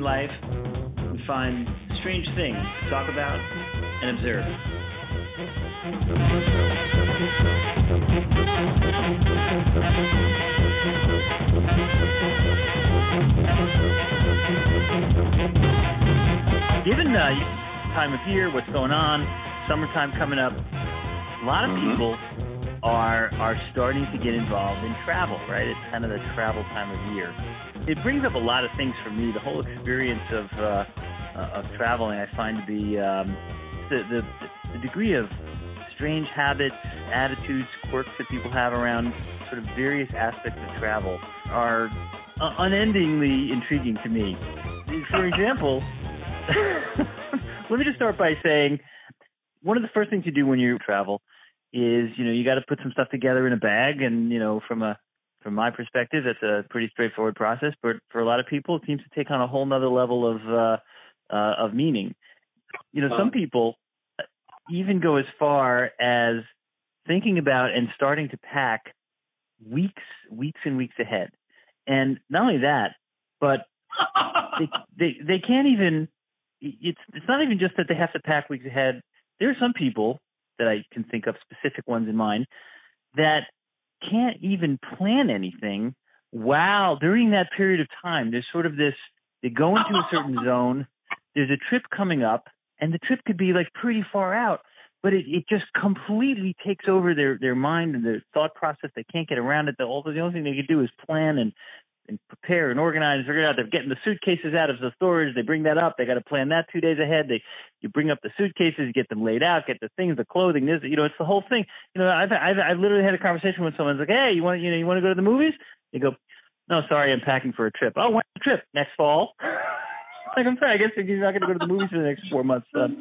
life and find strange things to talk about and observe. Given uh, time of year, what's going on, summertime coming up, a lot of Mhm. people are are starting to get involved in travel. Right, it's kind of the travel time of year. It brings up a lot of things for me. The whole experience of uh, uh, of traveling, I find to be um, the, the the degree of strange habits, attitudes, quirks that people have around sort of various aspects of travel are uh, unendingly intriguing to me. For example, let me just start by saying one of the first things you do when you travel is you know you got to put some stuff together in a bag, and you know from a from my perspective, that's a pretty straightforward process. But for a lot of people, it seems to take on a whole nother level of uh, uh, of meaning. You know, some people even go as far as thinking about and starting to pack weeks, weeks and weeks ahead. And not only that, but they they they can't even it's it's not even just that they have to pack weeks ahead. There are some people that I can think of specific ones in mind that can't even plan anything while during that period of time there's sort of this they go into a certain zone, there's a trip coming up and the trip could be like pretty far out, but it, it just completely takes over their their mind and their thought process. They can't get around it. The, all the only thing they can do is plan and and prepare and organize and figure out. They're getting the suitcases out of the storage. They bring that up. They got to plan that two days ahead. They you bring up the suitcases, get them laid out, get the things, the clothing. This you know, it's the whole thing. You know, I've I've, I've literally had a conversation with someone. It's like, hey, you want you know you want to go to the movies? You go, no, sorry, I'm packing for a trip. Oh, when's the trip? Next fall. Like I'm sorry, I guess you're not going to go to the movies for the next four months. That's,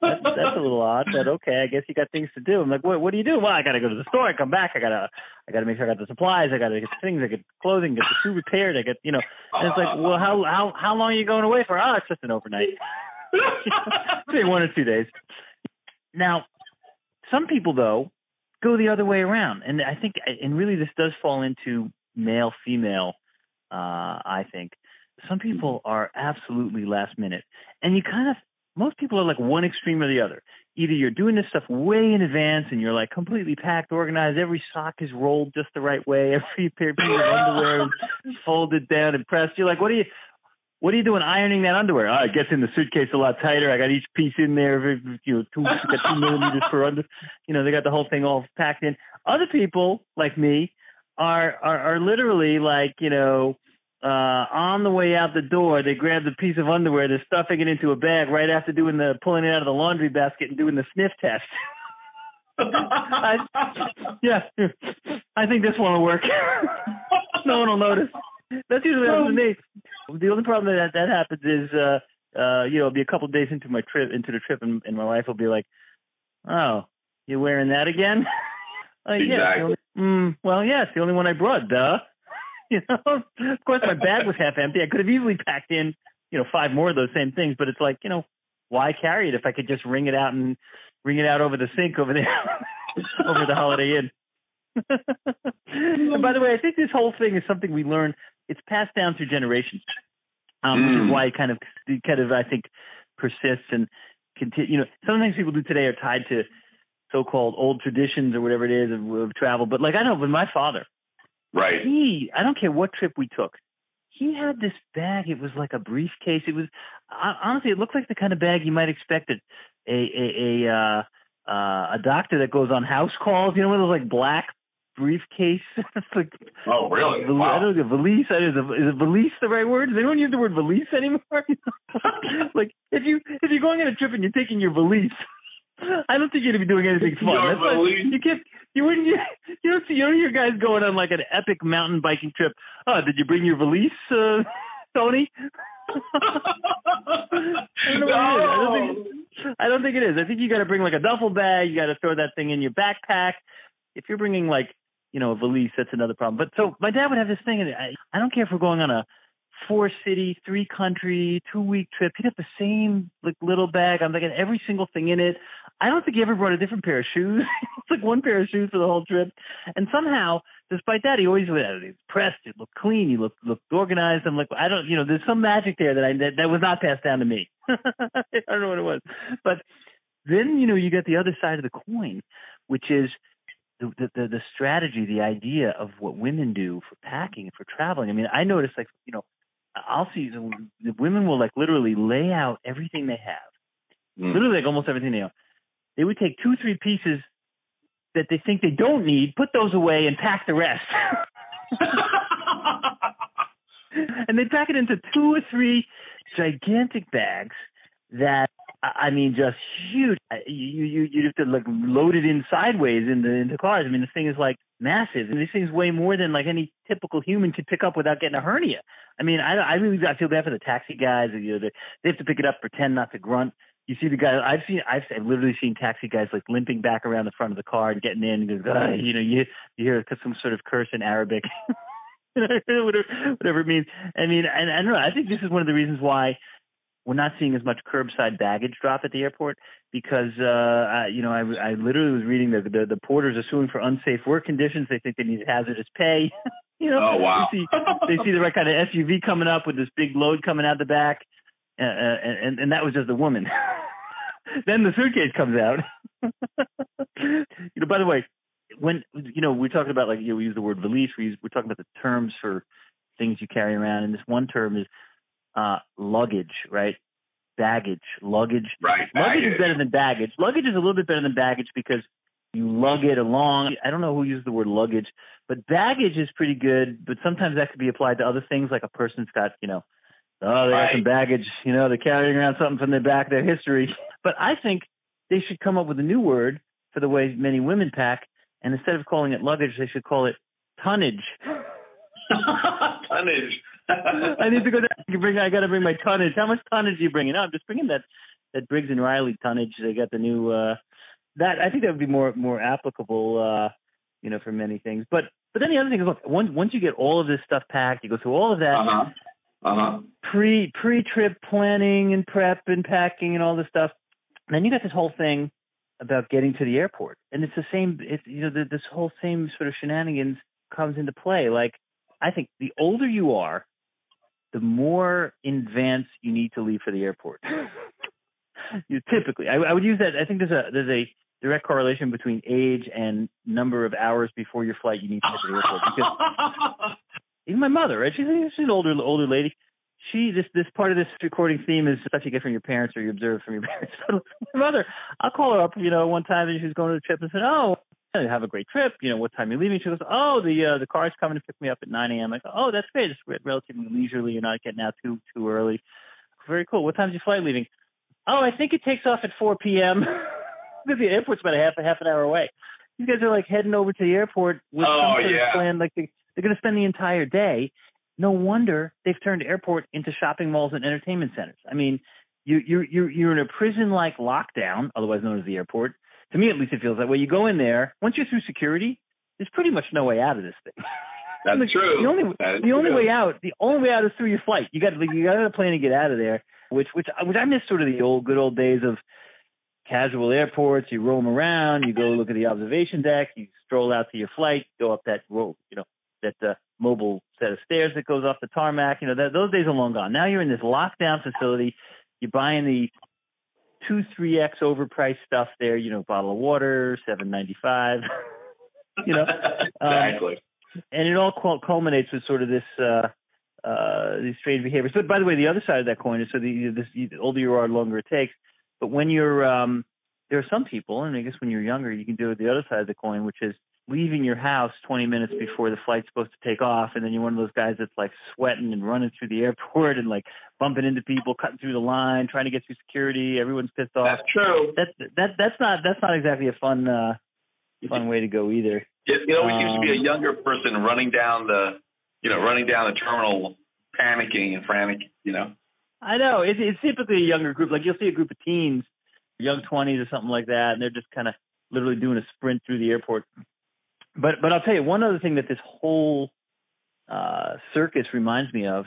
that's a little odd, but okay, I guess you got things to do. I'm like, what what do you do? Well, I got to go to the store. I come back. I gotta I gotta make sure I got the supplies. I gotta get the things. I get clothing. Get the shoe repaired. I get you know. And it's like, well, how how how long are you going away for? Oh, it's just an overnight. Say one or two days. Now, some people though go the other way around, and I think, and really, this does fall into male female. Uh, I think some people are absolutely last minute, and you kind of most people are like one extreme or the other. Either you're doing this stuff way in advance and you're like completely packed, organized, every sock is rolled just the right way, every pair of underwear is folded down and pressed. You're like, what are you? What are you doing ironing that underwear? Oh, it gets in the suitcase a lot tighter. I got each piece in there, you know, two, got two millimeters per under. You know, they got the whole thing all packed in. Other people like me are are, are literally like, you know, uh, on the way out the door, they grab the piece of underwear, they're stuffing it into a bag right after doing the pulling it out of the laundry basket and doing the sniff test. I, yeah, I think this one will work. no one will notice. That's usually what happens to me. The only problem that that happens is, uh, uh, you know, it'll be a couple of days into my trip, into the trip, and, and my wife will be like, "Oh, you're wearing that again?" uh, yeah, Exactly. mm, well, yeah, it's the only one I brought, duh. You know, of course, my bag was half empty. I could have easily packed in, you know, five more of those same things. But it's like, you know, why carry it if I could just wring it out and wring it out over the sink over there, over the Holiday Inn. and by the way, I think this whole thing is something we learn. It's passed down through generations, um, which is Mm. why it kind of, it kind of, I think, persists and continue. You know, some of the things people do today are tied to so-called old traditions or whatever it is of, of travel. But like I know, with my father, Right. he I don't care what trip we took. He had this bag. It was like a briefcase. It was hon- honestly, it looked like the kind of bag you might expect it a a a uh, uh, a doctor that goes on house calls. You know, one of those like black briefcase. like Oh, really? val- I don't know valise. I don't know, is it valise the right word? Does anyone use the word valise anymore? like if you if you're going on a trip and you're taking your valise. I don't think you're gonna be doing anything fun. Your That's why you can't. You wouldn't. You, you don't see. You don't hear guys going on like an epic mountain biking trip. Oh, did you bring your valise, uh, Tony? I don't know what it is. I don't think. I don't think it is. I think you got to bring like a duffel bag. You got to throw that thing in your backpack. If you're bringing like you know a valise, that's another problem. But so my dad would have this thing, and I, I don't care if we're going on a four city, three country, two week trip. He'd have the same like little bag. I'm at every single thing in it. I don't think he ever brought a different pair of shoes. it's like one pair of shoes for the whole trip. And somehow, despite that, he always was pressed. He looked clean. He looked looked organized. I'm like, I don't, you know, there's some magic there that I that, that was not passed down to me. I don't know what it was, but then you know you get the other side of the coin, which is the, the the strategy, the idea of what women do for packing and for traveling. I mean, I noticed like you know, I'll see the, the women will like literally lay out everything they have, mm. literally like almost everything they have. They would take two, three pieces that they think they don't need, put those away, and pack the rest. and they pack it into two or three gigantic bags that I mean, just huge. You you you have to like load it in sideways in the in the cars. I mean, the thing is like massive, and this things way more than like any typical human could pick up without getting a hernia. I mean, I I really I feel bad for the taxi guys. You know, they, have to pick it up, pretend not to grunt. You see the guy. I've seen. I've, I've literally seen taxi guys like limping back around the front of the car and getting in. And goes, you know, you you hear some sort of curse in Arabic. whatever, whatever it means. I mean, and I don't know. I think this is one of the reasons why we're not seeing as much curbside baggage drop at the airport because uh I, you know I I literally was reading the, the the porters are suing for unsafe work conditions. They think they need hazardous pay. you know, oh wow. They see, they see the right kind of SUV coming up with this big load coming out the back, uh, and and that was just a woman. then the suitcase comes out. you know, by the way, when you know we're talking about like you know, we use the word valise, we use, we're talking about the terms for things you carry around, and this one term is uh, luggage, right? Baggage, luggage. Right. Luggage is better than baggage. Luggage is a little bit better than baggage because you lug it along. I don't know who uses the word luggage, but baggage is pretty good. But sometimes that could be applied to other things, like a person's got, you know, oh, they right. got some baggage. You know, they're carrying around something from their back, their history. But I think they should come up with a new word for the way many women pack, and instead of calling it luggage, they should call it tonnage. tonnage. I need to go down. Bring. I got to bring my tonnage. How much tonnage are you bringing? No, I'm just bringing that that Briggs and Riley tonnage. They got the new. uh That I think that would be more more applicable. uh you know, for many things. But but then the other thing is, look, once once you get all of this stuff packed, you go through all of that uh-huh. Uh-huh. pre pre trip planning and prep and packing and all this stuff. And then you got this whole thing about getting to the airport, and it's the same. It's you know the, this whole same sort of shenanigans comes into play. Like I think the older you are, the more in advance you need to leave for the airport. you typically, I, I would use that. I think there's a there's a direct correlation between age and number of hours before your flight you need to get to the airport. Because even my mother, right? She's she's an older older lady. She this this part of this recording theme is stuff you get from your parents or you observe from your parents. my mother, I'll call her up, you know, one time and she was going to the trip and said, "Oh, have a great trip. You know, what time you're leaving? She goes, oh, the uh, the car's coming to pick me up at 9 a.m. I go, oh, that's great. It's relatively leisurely. You're not getting out too too early. Very cool. What time's your flight leaving? Oh, I think it takes off at 4 p.m. the airport's about a half a half an hour away. These guys are like heading over to the airport with oh, some sort yeah. of plan. Like they, they're going to spend the entire day. No wonder they've turned airport into shopping malls and entertainment centers. I mean, you you you're you're in a prison-like lockdown, otherwise known as the airport to me, at least, it feels that way. You go in there, once you're through security, there's pretty much no way out of this thing. That's the, true. The only the true. only way out, the only way out is through your flight. You got you got a plane to get out of there, which which which I miss sort of the old good old days of casual airports. You roam around, you go look at the observation deck, you stroll out to your flight, go up that road, you know, that uh, mobile set of stairs that goes off the tarmac. You know, that, those days are long gone. Now you're in this lockdown facility. You're buying the two three x overpriced stuff there. You know, bottle of water, seven ninety five. you know, exactly. Um, and it all culminates with sort of this uh, uh, these strange behaviors. But by the way, the other side of that coin is so the, this, the older you are, the longer it takes. But when you're um, there are some people, and I guess when you're younger, you can do it the other side of the coin, which is leaving your house 20 minutes before the flight's supposed to take off, and then you're one of those guys that's like sweating and running through the airport and like bumping into people, cutting through the line, trying to get through security. Everyone's pissed off. That's true. That's that that's not that's not exactly a fun uh fun way to go either. It, it always um, seems to be a younger person running down the you know running down the terminal, panicking and frantic. You know. I know it's it's typically a younger group. Like you'll see a group of teens, young twenties or something like that, and they're just kind of literally doing a sprint through the airport but but I'll tell you one other thing that this whole uh, circus reminds me of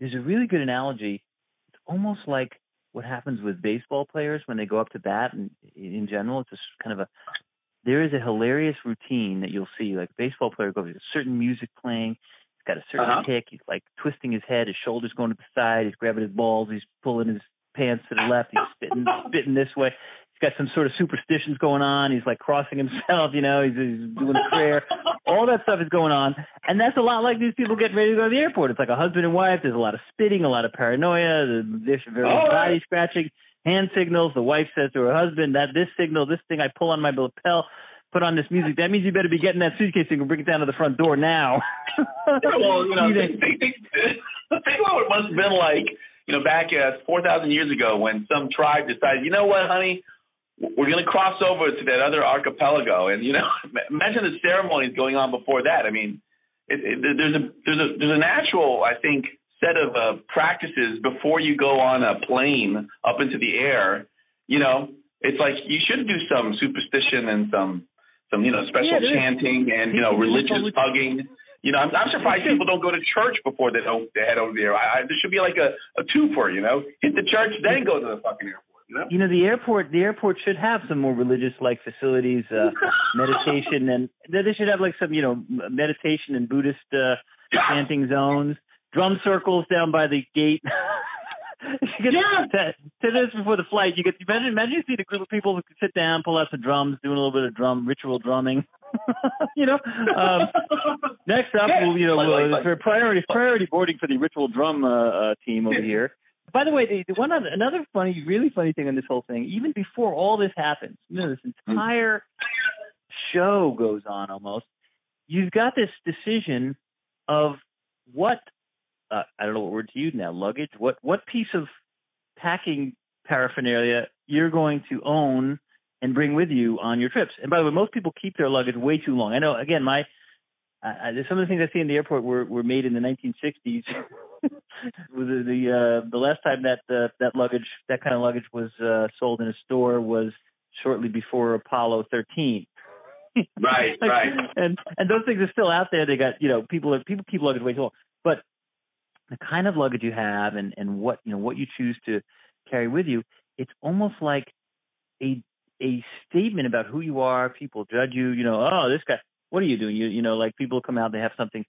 there's a really good analogy. It's almost like what happens with baseball players when they go up to bat and in general it's just kind of a there is a hilarious routine that you'll see like a baseball player goes there's a certain music playing he's got a certain Uh-huh. kick he's like twisting his head his shoulders going to the side he's grabbing his balls he's pulling his pants to the left he's spitting spitting this way got some sort of superstitions going on he's like crossing himself you know he's, he's doing a prayer all that stuff is going on and that's a lot like these people getting ready to go to the airport. It's like a husband and wife. There's a lot of spitting, a lot of paranoia. There's very right. body scratching, hand signals. The wife says to her husband, "That this signal, this thing I pull on my lapel, put on this music. That means you better be getting that suitcase and can bring it down to the front door now." well, you know, think about what it must have been like, you know, back uh, 4,000 years ago when some tribe decided, you know what, honey, we're going to cross over to that other archipelago, and you know, imagine the ceremonies going on before that. I mean, it, it, there's a there's a there's a natural, I think, set of uh, practices before you go on a plane up into the air. You know, it's like you should do some superstition and some some you know special Yeah, chanting and you know religious hugging. You know, I'm, I'm surprised people don't go to church before they don't they head over there. I, I, there should be like a a twofer. You know, hit the church then go to the fucking airport. You know. you know, the airport. The airport should have some more religious-like facilities, uh, meditation, and they should have like some, you know, meditation and Buddhist uh, chanting zones, drum circles down by the gate. you Yeah. to, to this before the flight. You get imagine imagine you see the group of people who can sit down, pull out some drums, doing a little bit of drum ritual drumming. you know. Um, next up, Yeah, we'll, you know, like- we'll- like- for priority priority boarding for the ritual drum uh, uh, team over here. By the way, the, the one other, another funny, really funny thing on this whole thing, even before all this happens, you know, this entire show goes on almost. You've got this decision of what uh, I don't know what word to use now, luggage. What what piece of packing paraphernalia you're going to own and bring with you on your trips. And by the way, most people keep their luggage way too long. I know. Again, my I, I, some of the things I see in the airport were were made in the 1960s. the the, uh, the last time that uh, that luggage that kind of luggage was uh, sold in a store was shortly before Apollo 13. Right, Like, right. And and those things are still out there. They got you know people are people keep luggage way too long. But the kind of luggage you have and and what you know what you choose to carry with you, it's almost like a a statement about who you are. People judge you. You know, oh, this guy. What are you doing? You you know, like people come out, they have something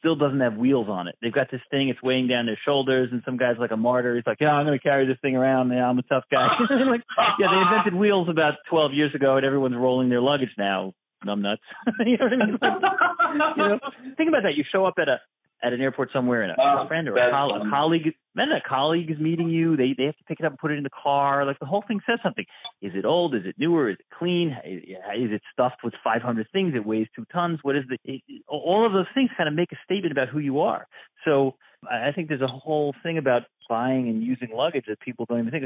still doesn't have wheels on it. They've got this thing, it's weighing down their shoulders, and some guy's like a martyr. He's like, yeah, I'm to carry this thing around. Yeah, I'm a tough guy. like, yeah, they invented wheels about 12 years ago, and everyone's rolling their luggage now. I'm nuts. you know what I mean? Like, you know, think about that. You show up at a at an airport somewhere, and a, Oh, a friend or a, coll- a colleague, then a colleague is meeting you. They they have to pick it up and put it in the car. Like the whole thing says something. Is it old? Is it newer? Is it clean? Is is it stuffed with 500 things? It weighs two tons. What is the? It, all of those things kind of make a statement about who you are. So I I think there's a whole thing about buying and using luggage that people don't even think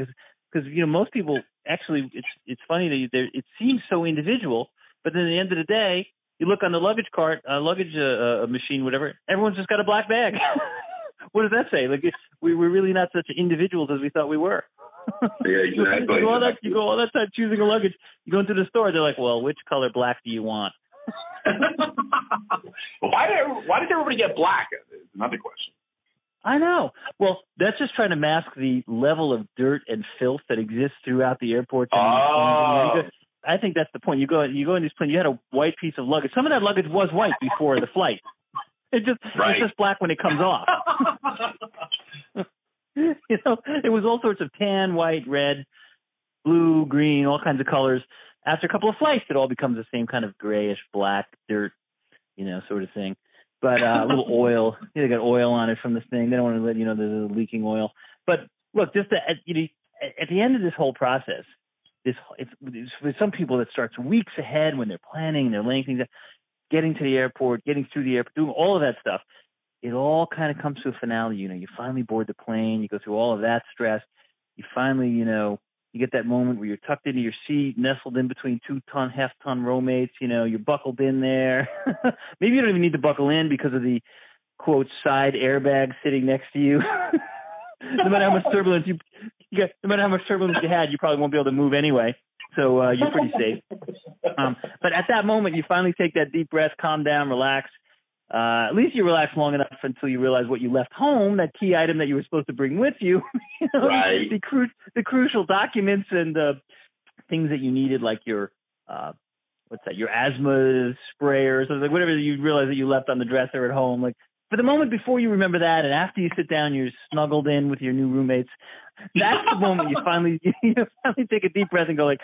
because you know most people actually it's it's funny that you, there it seems so individual, but then at the end of the day you look on the luggage cart, uh, luggage uh, uh, machine, whatever. Everyone's just got a black bag. what does that say? Like we we're really not such individuals as we thought we were. Yeah, exactly. you go all that you go all that time choosing a luggage. You go into the store, they're like, well, which color black do you want? why did why did everybody get black? Is another question. I know. Well, that's just trying to mask the level of dirt and filth that exists throughout the airports. And Oh. and you go- I think that's the point. You go, you go in this plane. You had a white piece of luggage. Some of that luggage was white before the flight. It just Right. it's just black when it comes off. you know, it was all sorts of tan, white, red, blue, green, all kinds of colors. After a couple of flights, it all becomes the same kind of grayish black dirt, you know, sort of thing. But uh, a little oil. You know, they got oil on it from this thing. They don't want to let you know there's a leaking oil. But look, just at, you know, at the end of this whole process, this it's, it's for some people that starts weeks ahead when they're planning, they're laying things out, getting to the airport, getting through the airport, doing all of that stuff. It all kind of comes to a finale. You know, you finally board the plane, you go through all of that stress. You finally, you know, you get that moment where you're tucked into your seat, nestled in between two ton, half ton roommates. You know, you're buckled in there. Maybe you don't even need to buckle in because of the quote side airbag sitting next to you. no matter how much turbulence you, you got, no matter how much turbulence you had, you probably won't be able to move anyway. So uh, you're pretty safe. Um, but at that moment, you finally take that deep breath, calm down, relax. uh, at least you relax long enough until you realize what you left home, that key item that you were supposed to bring with you, you know, Right. the, cru- the crucial documents and uh, things that you needed, like your uh, what's that, your asthma sprayer, or like whatever you realize that you left on the dresser at home. Like for the moment before you remember that, and after you sit down, you're snuggled in with your new roommates. That's the moment you finally you finally take a deep breath and go like,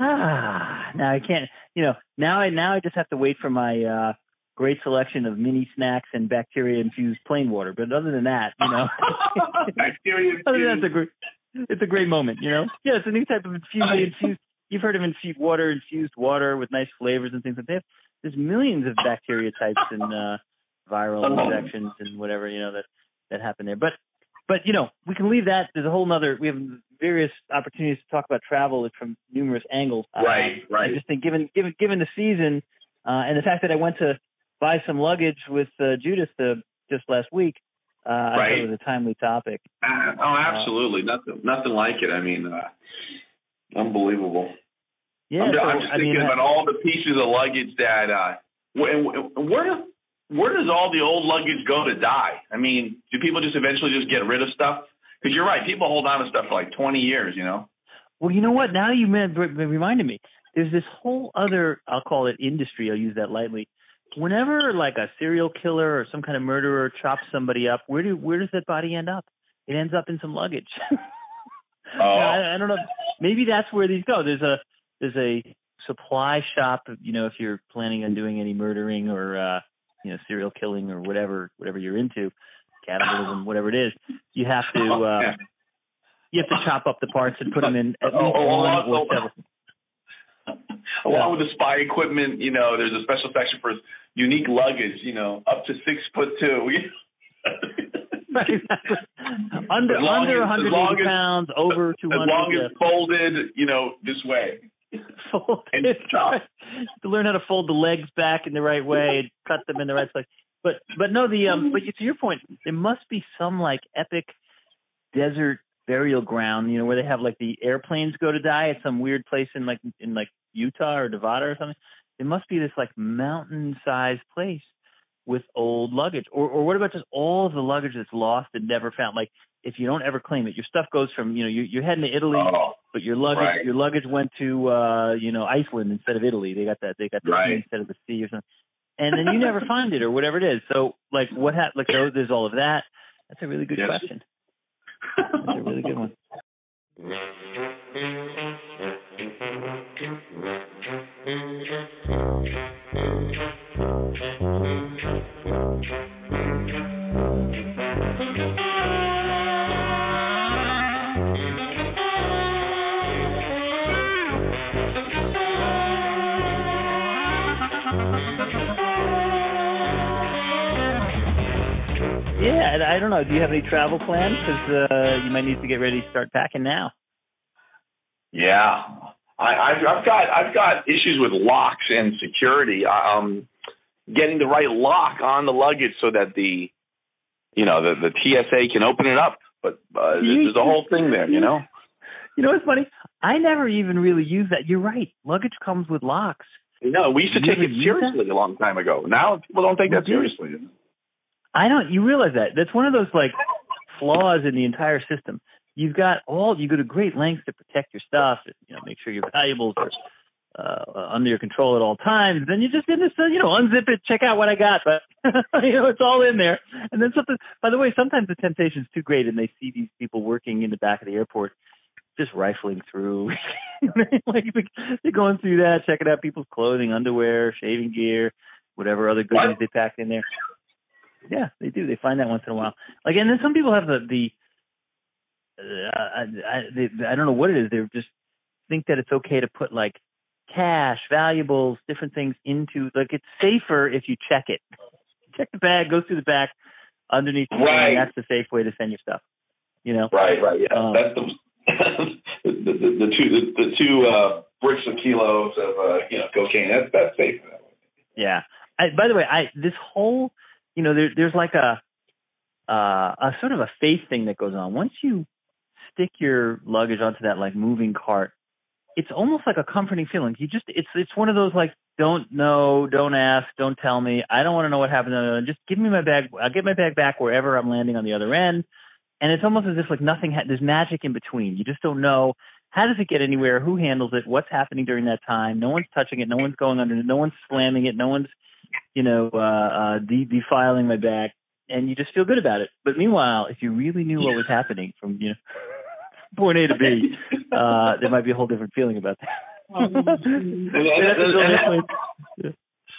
ah, now I can't, you know, now I now I just have to wait for my uh great selection of mini snacks and bacteria infused plain water. But other than that, you know, Bacteria. other than that's a great, it's a great moment, you know. Yeah, it's a new type of infused. infused you've heard of infused water, infused water with nice flavors and things like that. There's millions of bacteria types and uh viral infections and whatever you know that that happen there. But but you know we can leave that. There's a whole nother. We have various opportunities to talk about travel from numerous angles. Uh, Right, right. I just think given given given the season uh, and the fact that I went to buy some luggage with uh, Judith uh, just last week, uh, I thought Right. it was a timely topic. Uh, oh, absolutely. nothing, nothing like it. I mean, uh, unbelievable. Yeah, I'm, so, I'm just I mean, thinking I- about all the pieces of luggage that. Uh, where, where where does all the old luggage go to die? I mean, do people just eventually just get rid of stuff? Because you're right, people hold on to stuff for like 20 years. You know. Well, you know what? Now you reminded me. There's this whole other, I'll call it industry. I'll use that lightly. Whenever like a serial killer or some kind of murderer chops somebody up, where do where does that body end up? It ends up in some luggage. Oh. I, I don't know. Maybe that's where these go. There's a there's a supply shop. You know, if you're planning on doing any murdering or uh, you know serial killing or whatever whatever you're into, cannibalism, whatever it is, you have to uh, Yeah. you have to chop up the parts and put them in at Oh, least oh, one oh, or oh. several. Along with the spy equipment, you know, there's a special section for unique luggage. You know, up to six foot two. Under under as- as 180 as- pounds, over 200. as long yeah. as folded, you know, this way. Fold and it. to learn how to fold the legs back in the right way and cut them in the right place. But but no, the um. But to your point, there must be some like epic desert burial ground, you know, where they have like the airplanes go to die at some weird place in like in like Utah or Nevada or something. There must be this like mountain-sized place with old luggage, or or what about just all of the luggage that's lost and never found? Like if you don't ever claim it, your stuff goes from you know you you're heading to Italy, Oh, but your luggage Right. your luggage went to uh you know Iceland instead of Italy. They got that they got the Right. sea instead of the sea or something. And then you never find it or whatever it is. So like what hap- like there- there's all of that. That's a really good Yes. question. That's a really good one. I don't know. Do you have any travel plans? Because uh, you might need to get ready to start packing now. Yeah, I, I've, I've got I've got issues with locks and security. Um, getting the right lock on the luggage so that the, you know, the the TSA can open it up. But uh, there's, a whole thing there, you know. You know what's funny? I never even really use that. You're right. Luggage comes with locks. No, we used to You take it seriously a long time ago. Now people don't take that seriously. I don't. You realize that? That's one of those like flaws in the entire system. You've got all. You go to great lengths to protect your stuff. You know, make sure your valuables are uh, under your control at all times. Then you just in this, you know, unzip it, check out what I got, but you know, it's all in there. And then something. By the way, sometimes the temptation's too great, and they see these people working in the back of the airport, just rifling through. like they're going through that, checking out people's clothing, underwear, shaving gear, whatever other goodies they packed in there. Yeah, they do. They find that once in a while. Like, and then some people have the the. Uh, I, I, they, I don't know what it is. They just think that it's okay to put like cash, valuables, different things into like it's safer if you check it. Check the bag, go through the back, underneath. the Right. That's the safe way to send your stuff. You know. Right, right, yeah. Um, That's the the, the, the two the, the two uh, bricks of kilos of uh, you know cocaine. That's that's safe. Yeah. I, by the way, I this whole, you know, there, there's like a uh, a sort of a faith thing that goes on. Once you stick your luggage onto that like moving cart, it's almost like a comforting feeling. You just it's it's one of those like don't know, don't ask, don't tell me. I don't want to know what happened. Just give me my bag. I'll get my bag back wherever I'm landing on the other end. And it's almost as if like nothing. Ha- there's magic in between. You just don't know how does it get anywhere, who handles it, what's happening during that time. No one's touching it. No one's going under. No one's slamming it. No one's you know uh, uh, de- defiling my bag. And you just feel good about it. But meanwhile, if you really knew what was happening from you know point A to B, uh, there might be a whole different feeling about that.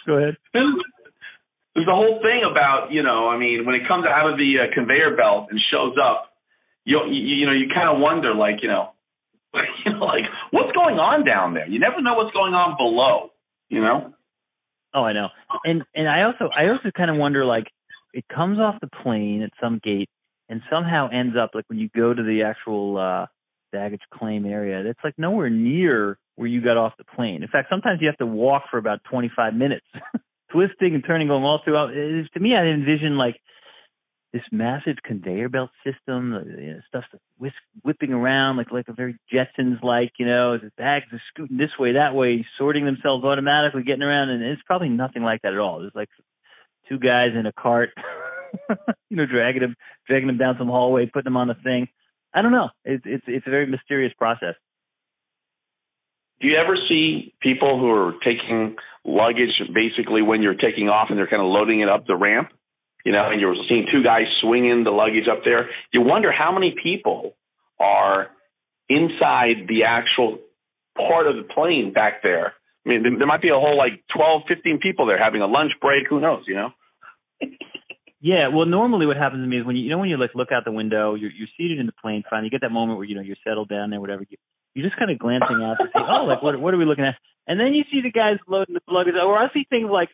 Go ahead. There's the whole thing about you know, I mean, when it comes out of the uh, conveyor belt and shows up, you you, you know, you kind of wonder, like you know, you know, like what's going on down there? You never know what's going on below, you know. Oh, I know. And and I also I also kind of wonder like it comes off the plane at some gate and somehow ends up like when you go to the actual uh baggage claim area, that's like nowhere near where you got off the plane. In fact, sometimes you have to walk for about 25 minutes, twisting and turning, going all throughout. It to me, I envision like this massive conveyor belt system, uh, you know, stuff whisk, whipping around like like a very Jetsons like, you know, the bags are scooting this way, that way, sorting themselves automatically, getting around, and it's probably nothing like that at all. There's like two guys in a cart, you know, dragging them, dragging them down some hallway, putting them on a thing. I don't know. It's it's it's a very mysterious process. Do you ever see people who are taking luggage basically when you're taking off and they're kind of loading it up the ramp? You know, and you're seeing two guys swinging the luggage up there. You wonder how many people are inside the actual part of the plane back there. I mean, there might be a whole like 12, 15 people there having a lunch break. Who knows, you know? Yeah, well, normally what happens to me is when you, you know when you like look out the window, you're you're seated in the plane, fine. You get that moment where you know you're settled down there, whatever. You you're just kind of glancing out to see, oh, like what what are we looking at? And then you see the guys loading the luggage, or I see things like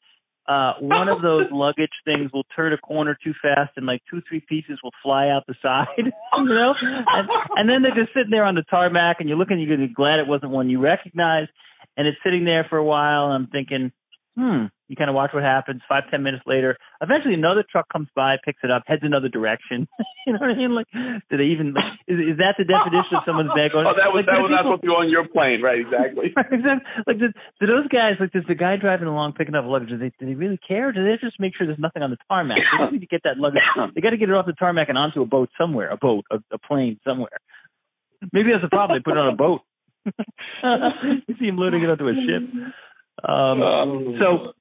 uh one of those luggage things will turn a corner too fast and like two three pieces will fly out the side you know? And, and then they're just sitting there on the tarmac and you're looking you're glad it wasn't one you recognize. And it's sitting there for a while and i'm thinking hmm, you kind of watch what happens. Five, ten minutes later, eventually another truck comes by, picks it up, heads another direction. you know what I mean? Like, do they even? Like, is, is that the definition of someone's bag? oh, that was like, that was people, not supposed to go on your plane, right? Exactly. exactly. Like, do, do those guys? Like, does the guy driving along picking up luggage? Do they do they really care? Do they just make sure there's nothing on the tarmac? They just need to get that luggage. They got to get it off the tarmac and onto a boat somewhere, a boat, a, a plane somewhere. Maybe that's the problem. They put it on a boat. you see him loading it onto a ship. Um, Um, so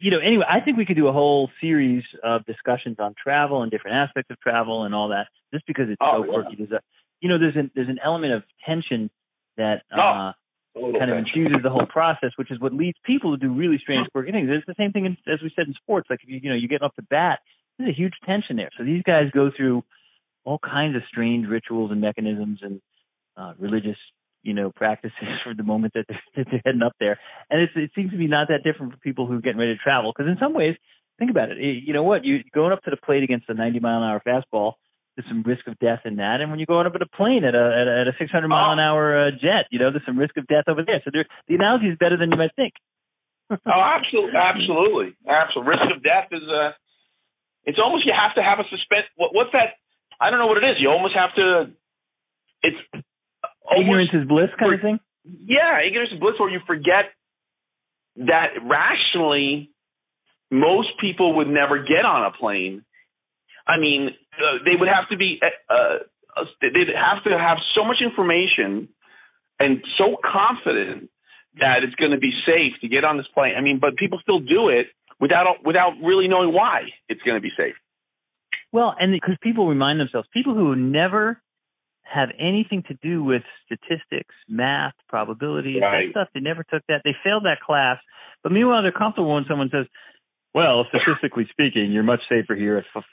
you know, anyway, I think we could do a whole series of discussions on travel and different aspects of travel and all that, just because it's Oh, so yeah. quirky. There's a, you know, there's an there's an element of tension that Oh, uh, kind of infuses the whole process, which is what leads people to do really strange, quirky things. It's the same thing in, as we said in sports. Like if you you know you get off the bat, there's a huge tension there. So these guys go through all kinds of strange rituals and mechanisms and uh, religious you know practices for the moment that they're, that they're heading up there. And it's, it seems to be not that different for people who are getting ready to travel. Because in some ways, think about it. You know what? You going up to the plate against a 90 mile an hour fastball. There's some risk of death in that, and when you're going up at a plane at a at a, at a 600 mile an hour uh, jet, you know there's some risk of death over there. So there, the analogy is better than you might think. Oh, absolutely, absolutely, absolutely. Risk of death is uh It's almost you have to have a suspend. What, what's that? I don't know what it is. You almost have to. It's Ignorance is bliss, kind of thing. yeah, ignorance is bliss, where you forget that rationally, most people would never get on a plane. I mean, uh, they would have to be. Uh, uh, they'd have to have so much information and so confident that it's going to be safe to get on this plane. I mean, but people still do it without without really knowing why it's going to be safe. Well, and because people remind themselves, people who never have anything to do with statistics, math, probability, Right. that stuff, they never took that. They failed that class. But meanwhile, they're comfortable when someone says, "Well, statistically speaking, you're much safer here at f-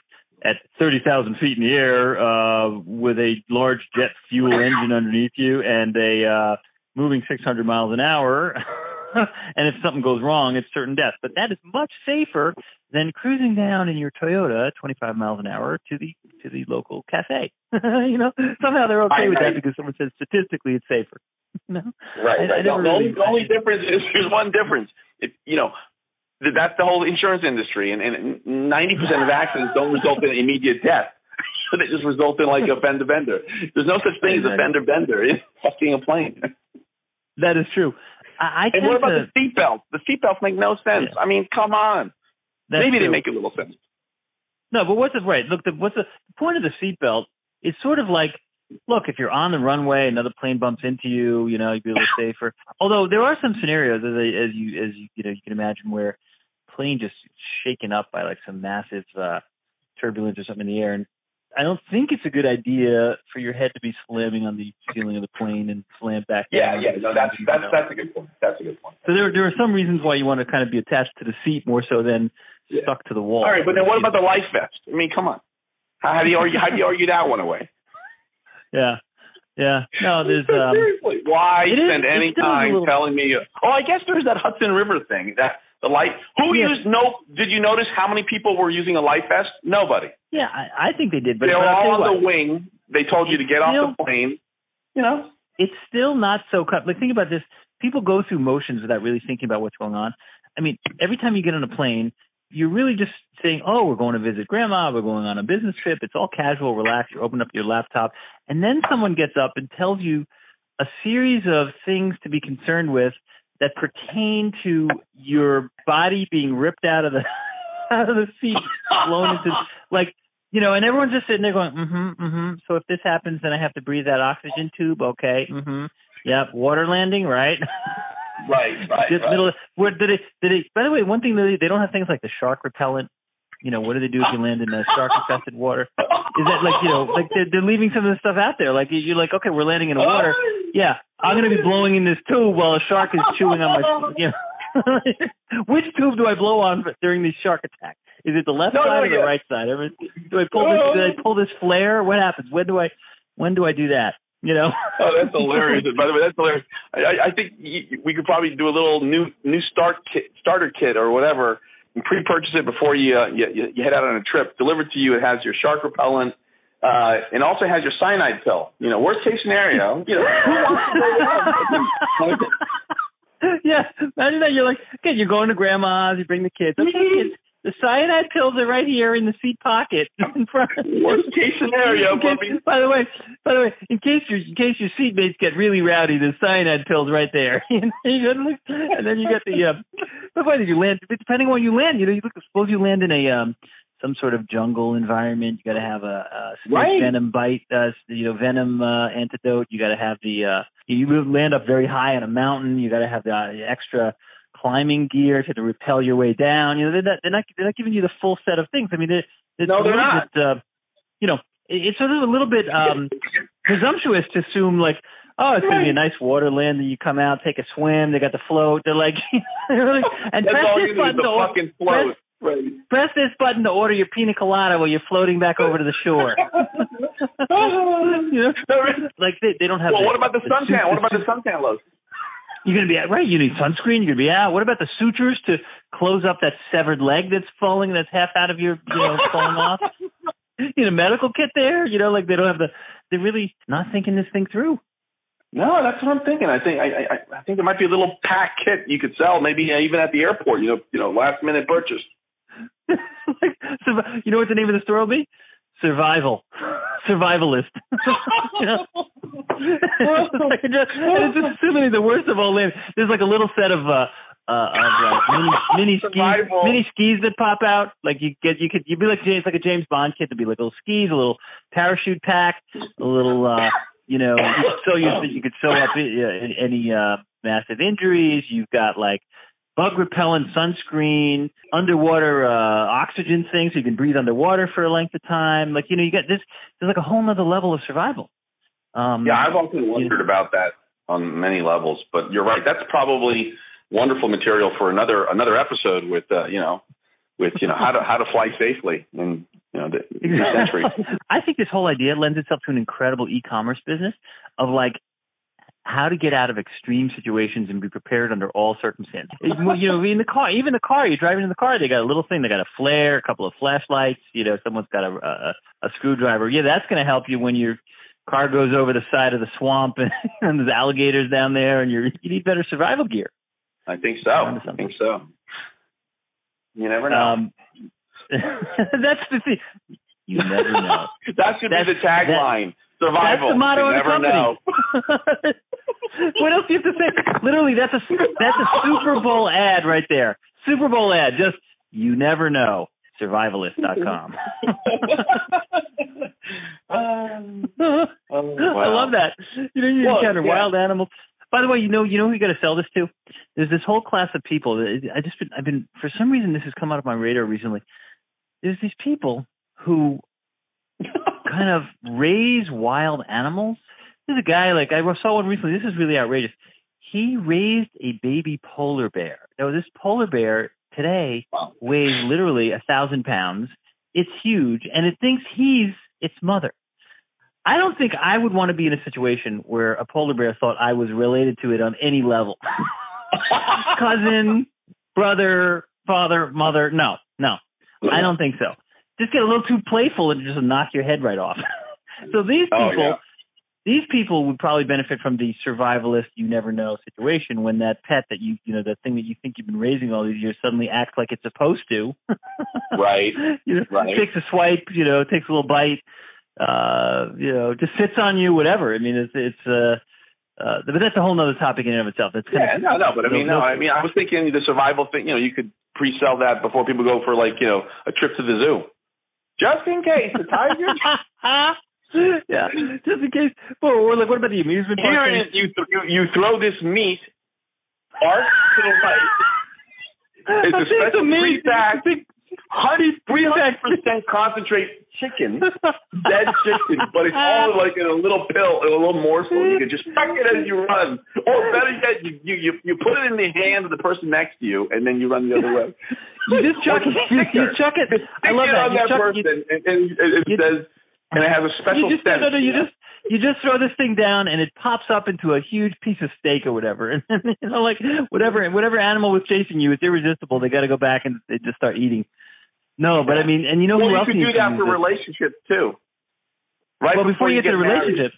at 30,000 feet in the air uh, with a large jet fuel engine underneath you and a uh, moving 600 miles an hour." and if something goes wrong, it's certain death. But that is much safer than cruising down in your Toyota 25 miles an hour to the to the local cafe. you know, somehow they're okay I- with I- that because someone says statistically it's safer. no, Right. I- right. The, never the only, really- the only difference is there's one difference. If you know, that's the whole insurance industry, and and ninety percent of accidents don't result in immediate death. they just result in like a fender bender. There's no such thing as a fender bender in fucking a plane. that is true. I, I and what about to, the seatbelts? The seatbelts make no sense. Yeah. I mean, come on. that's Maybe they make a little sense. No, but what's the right? Look, the, what's the, the point of the seatbelt? It's sort of like, look, if you're on the runway, another plane bumps into you, you know, you'd be a little safer. Although there are some scenarios, as, I, as you as you you know you can imagine, where plane just shaken up by like some massive uh, turbulence or something in the air, and I don't think it's a good idea for your head to be slamming on the ceiling of the plane and slam back. Yeah, down. yeah. No, that's that's know. that's a good point. That's a good point. So there there are some reasons why you want to kind of be attached to the seat more so than Yeah. stuck to the wall. All right, but then what about the life vest? I mean, come on. How, how do you argue? How do you argue that one away? Yeah, yeah. No, there's um. Seriously, why spend any is a time telling me? Oh, I guess there's that Hudson River thing. That the light. Who used no? Did you notice how many people were using a life vest? Nobody. Yeah, I, I think they did, but they were but I'll tell all on what, the wing. They told you to get off the plane. You know. it's still not so cut. Like think about this: people go through motions without really thinking about what's going on. I mean, every time you get on a plane, you're really just saying, "Oh, we're going to visit grandma. We're going on a business trip." It's all casual, relaxed. You open up your laptop, and then someone gets up and tells you a series of things to be concerned with that pertain to your body being ripped out of the out of the seat, blown into like you know, and everyone's just sitting there going, mm-hmm, mm-hmm. So if this happens, then I have to breathe that oxygen tube. Okay, mm-hmm. Yep, water landing, right? Right, right, Just right. middle. Where did it? Did it? By the way, one thing that they, they don't have things like the shark repellent. You know, what do they do if you land in a shark infested water? Is that like you know, like they're, they're leaving some of this stuff out there? Like you're like, okay, we're landing in the water. Yeah, I'm gonna be blowing in this tube while a shark is chewing on my. You know, which tube do I blow on during these shark attacks? Is it the left No, no, side or the right side? Do I pull this? Do I pull this flare? What happens? When do I? When do I do that? You know. Oh, that's hilarious. By the way, that's hilarious. I, I think we could probably do a little new new start kit, starter kit or whatever, and pre-purchase it before you, uh, you you head out on a trip. Delivered to you, it has your shark repellent, uh, and also has your cyanide pill. You know, worst case scenario. You know, who wants to go yeah, imagine that. You're like, okay, you're going to grandma's, you bring the kids. Okay, kids, the cyanide pills are right here in the seat pocket in front. Worst case scenario, In case- by the way, by the way, in case your in case your seatmates get really rowdy, the cyanide pills right there. and then you get the. Uh, but the you land depending on where you land. You know, you look. Suppose you land in a um some sort of jungle environment. You got to have a, a snake Right. venom bite. Uh, you know, venom uh, antidote. You got to have the. uh You land up very high on a mountain. You got to have the uh, extra climbing gear to, to repel your way down. You know, they're not, they're not they're not giving you the full set of things. I mean, they're, it's No, they're not. Bit, uh, you know, it, it's sort of a little bit um presumptuous to assume like, oh, it's going to be a nice water land. Then you come out, take a swim. They got the float. They're like, and That's press all this you need is button the to fucking float. Right. press this button to order your pina colada while you're floating back over to the shore. you know, like they they don't have. Well, the- what about the suntan? What about the suntan lotion? You're gonna be out, right. You need sunscreen. You're gonna be out. What about the sutures to close up that severed leg that's falling, that's half out of your, you know, falling off? You need a medical kit there. You know, like they don't have the. They're really not thinking this thing through. No, that's what I'm thinking. I think I, I I think there might be a little pack kit you could sell, maybe uh, even at the airport. You know, you know, last minute purchase. you know what the name of the store will be? Survival. Survivalist. you know? it's like just, and it's assuming the worst of all lives. There's like a little set of uh uh, of uh, mini mini skis mini skis that pop out. Like you get you could you'd be like James like a James Bond kit. There'd be like little skis, a little parachute pack, a little uh you know you could sew you you could sew up any uh massive injuries. You've got like bug repellent sunscreen, underwater uh oxygen things so you can breathe underwater for a length of time. Like, you know, you got this there's like a whole nother level of survival. Um Yeah, I've often wondered about that on many levels, but you're right. That's probably wonderful material for another another episode with uh, you know with you know how to how to fly safely in you know the. I think this whole idea lends itself to an incredible e-commerce business of like how to get out of extreme situations and be prepared under all circumstances. You know, in the car, even the car, you're driving in the car, they got a little thing, they got a flare, a couple of flashlights, you know, someone's got a a, a screwdriver. Yeah, that's going to help you when your car goes over the side of the swamp and, and there's alligators down there, and you're you need better survival gear. I think so. I think so. You never know. Um, that's the thing. You never know. that should that's- be the tagline. Survival. That's the motto you of the never company. know. what else do you have to say? Literally, that's a that's a Super Bowl ad right there. Super Bowl ad. Just you never know. Survivalist.com. um, oh, wow. I love that. You know, you Well, encounter yeah. wild animals. By the way, you know, you know who you got to sell this to? There's this whole class of people. that- I just been, I've been for some reason this has come out of my radar recently. There's these people who kind of raise wild animals. There's a guy like I saw one recently. This is really outrageous. He raised a baby polar bear. Now this polar bear today Wow. weighs literally a thousand pounds. It's huge, and it thinks he's its mother. I don't think I would want to be in a situation where a polar bear thought I was related to it on any level. Cousin, brother, father, mother. No, no, I don't think so. Just get a little too playful and just knock your head right off. so these Oh, people, yeah. these people would probably benefit from the survivalist, you never know situation when that pet that you, you know, that thing that you think you've been raising all these years suddenly acts like it's supposed to. Right. you know, Right. takes a swipe, you know, takes a little bite, uh, you know, just sits on you, whatever. I mean, it's, it's, uh, uh, but that's a whole other topic in and of itself. That's yeah, no, no, but I mean, no, I mean, I was thinking the survival thing. You know, you could pre-sell that before people go for like, you know, a trip to the zoo, just in case the tiger. yeah, just in case. But like, what about the amusement park? Here is. You, th- you you throw this meat arc to the right. It's a special meat. Big, 100% concentrate chicken, dead chicken, but it's all like in a little pill, a little morsel. You can just suck it as you run, or better yet, you you you put it in the hand of the person next to you, and then you run the other way. You just chuck it. You chuck it. I love it that. on you that chuck, person, you, and, and, and it you, says, and it has a special?" You just, scent? No, no, you just you just throw this thing down and it pops up into a huge piece of steak or whatever, and you know, like whatever whatever animal was chasing you, it's irresistible. They got to go back and they just start eating. No, but I mean, and you know well, who you else could do that to for relationships too. Right well, before, you get, to the married. relationship.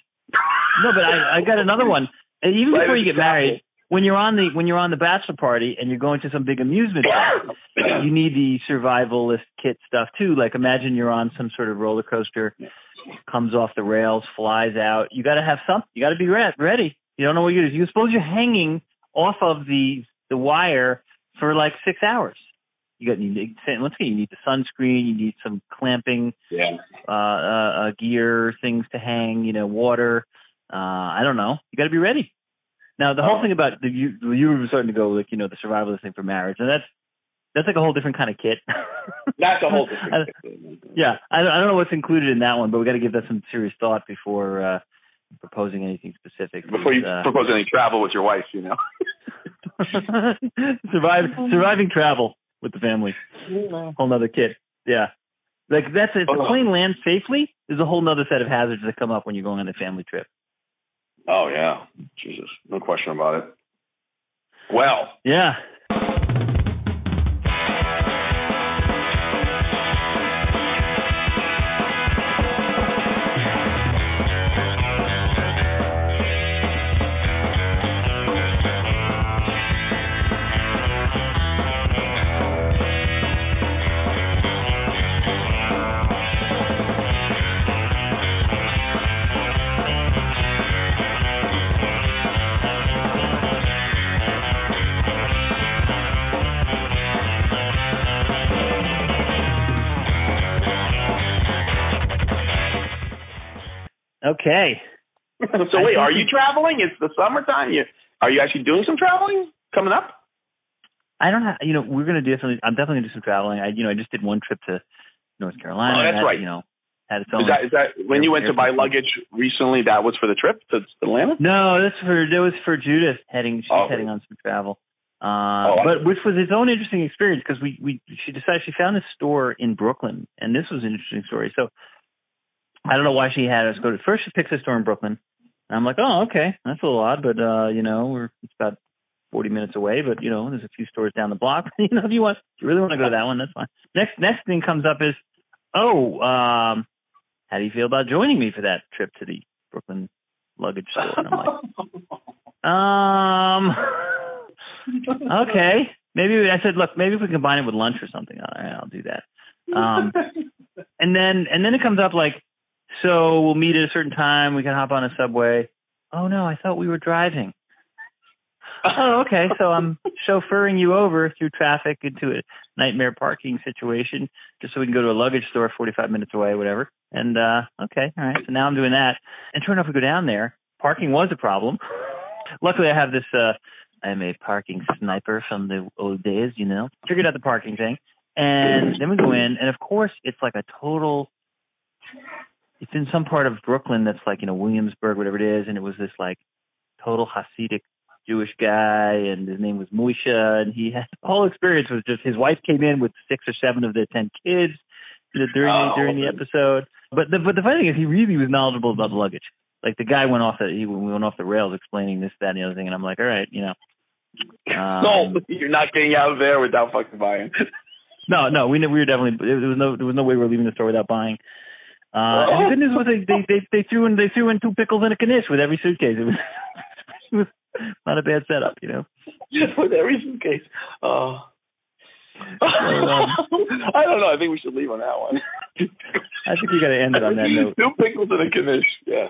No, but I, I got another one. And even Right before you get married, when you're on the when you're on the bachelor party and you're going to some big amusement park, you need the survivalist kit stuff too. Like imagine you're on some sort of roller coaster, comes off the rails, flies out. You got to have something. You got to be re- ready. You don't know what you're. You suppose you're hanging off of the the wire for like six hours. You got you need once again you need the sunscreen. You need some clamping Yeah. uh, uh, uh, gear, things to hang, you know, water. Uh, I don't know. You got to be ready. Now, the whole Oh. thing about the you, you were starting to go like you know the survivalist thing for marriage, and that's that's like a whole different kind of kit. That's a whole different. Yeah, I don't, I don't know what's included in that one, but we got to give that some serious thought before uh, proposing anything specific. Before you uh, propose any travel with your wife, you know. survive surviving travel with the family, whole nother kit. Yeah, like that's if the Oh. plane lands safely. There's a whole nother set of hazards that come up when you're going on a family trip. Oh yeah, Jesus, no question about it. Well, Yeah. Okay. so wait, are you traveling? It's the summertime. You are you actually doing some traveling coming up? I don't have, you know, we're gonna do definitely. I'm definitely gonna do some traveling. I, you know, I just did one trip to North Carolina. Oh, that's That, right. You know, had its own. Is that is that when you went to buy luggage recently? That was for the trip to Atlanta. No, that's for that was for Judith heading. She's Oh. heading on some travel. Uh, Oh, but which was its own interesting experience because we we she decided she found a store in Brooklyn and this was an interesting story. So I don't know why she had us go to first she picks a store in Brooklyn and I'm like oh okay that's a little odd but uh you know we're it's about 40 minutes away but you know there's a few stores down the block you know if you want if you really want to go to that one that's fine. Next next thing comes up is oh um how do you feel about joining me for that trip to the Brooklyn luggage store and I'm like um okay. Maybe I said, look, maybe if we combine it with lunch or something, all right, I'll do that. Um, and then and then it comes up like, so we'll meet at a certain time. We can hop on a subway. Oh no, I thought we were driving. oh, okay. So I'm chauffeuring you over through traffic into a nightmare parking situation just so we can go to a luggage store 45 minutes away, whatever. And uh okay, all right. So now I'm doing that. And sure enough, we go down there. Parking was a problem. Luckily, I have this. uh I'm a parking sniper from the old days, you know. Figured out the parking thing, and then we go in, and of course, it's like a total. It's in some part of Brooklyn that's like you know Williamsburg, whatever it is, and it was this like total Hasidic Jewish guy, and his name was Moisha, and he had the whole experience was just his wife came in with six or seven of the ten kids during Oh. during the episode. But the but the funny thing is, he really was knowledgeable about the luggage. Like the guy went off the he went off the rails explaining this, that, and the other thing, and I'm like, all right, you know. Um, no, you're not getting out of there without fucking buying. no, no, we knew, we were definitely there was no there was no way we were leaving the store without buying. Uh, and the good news was they, they they they threw in they threw in two pickles and a knish with every suitcase. It was it was not a bad setup, you know. Just with every suitcase. Oh. um, I don't know. I think we should leave on that one. I think we got to end it on that note. Two pickles and a knish. Yeah.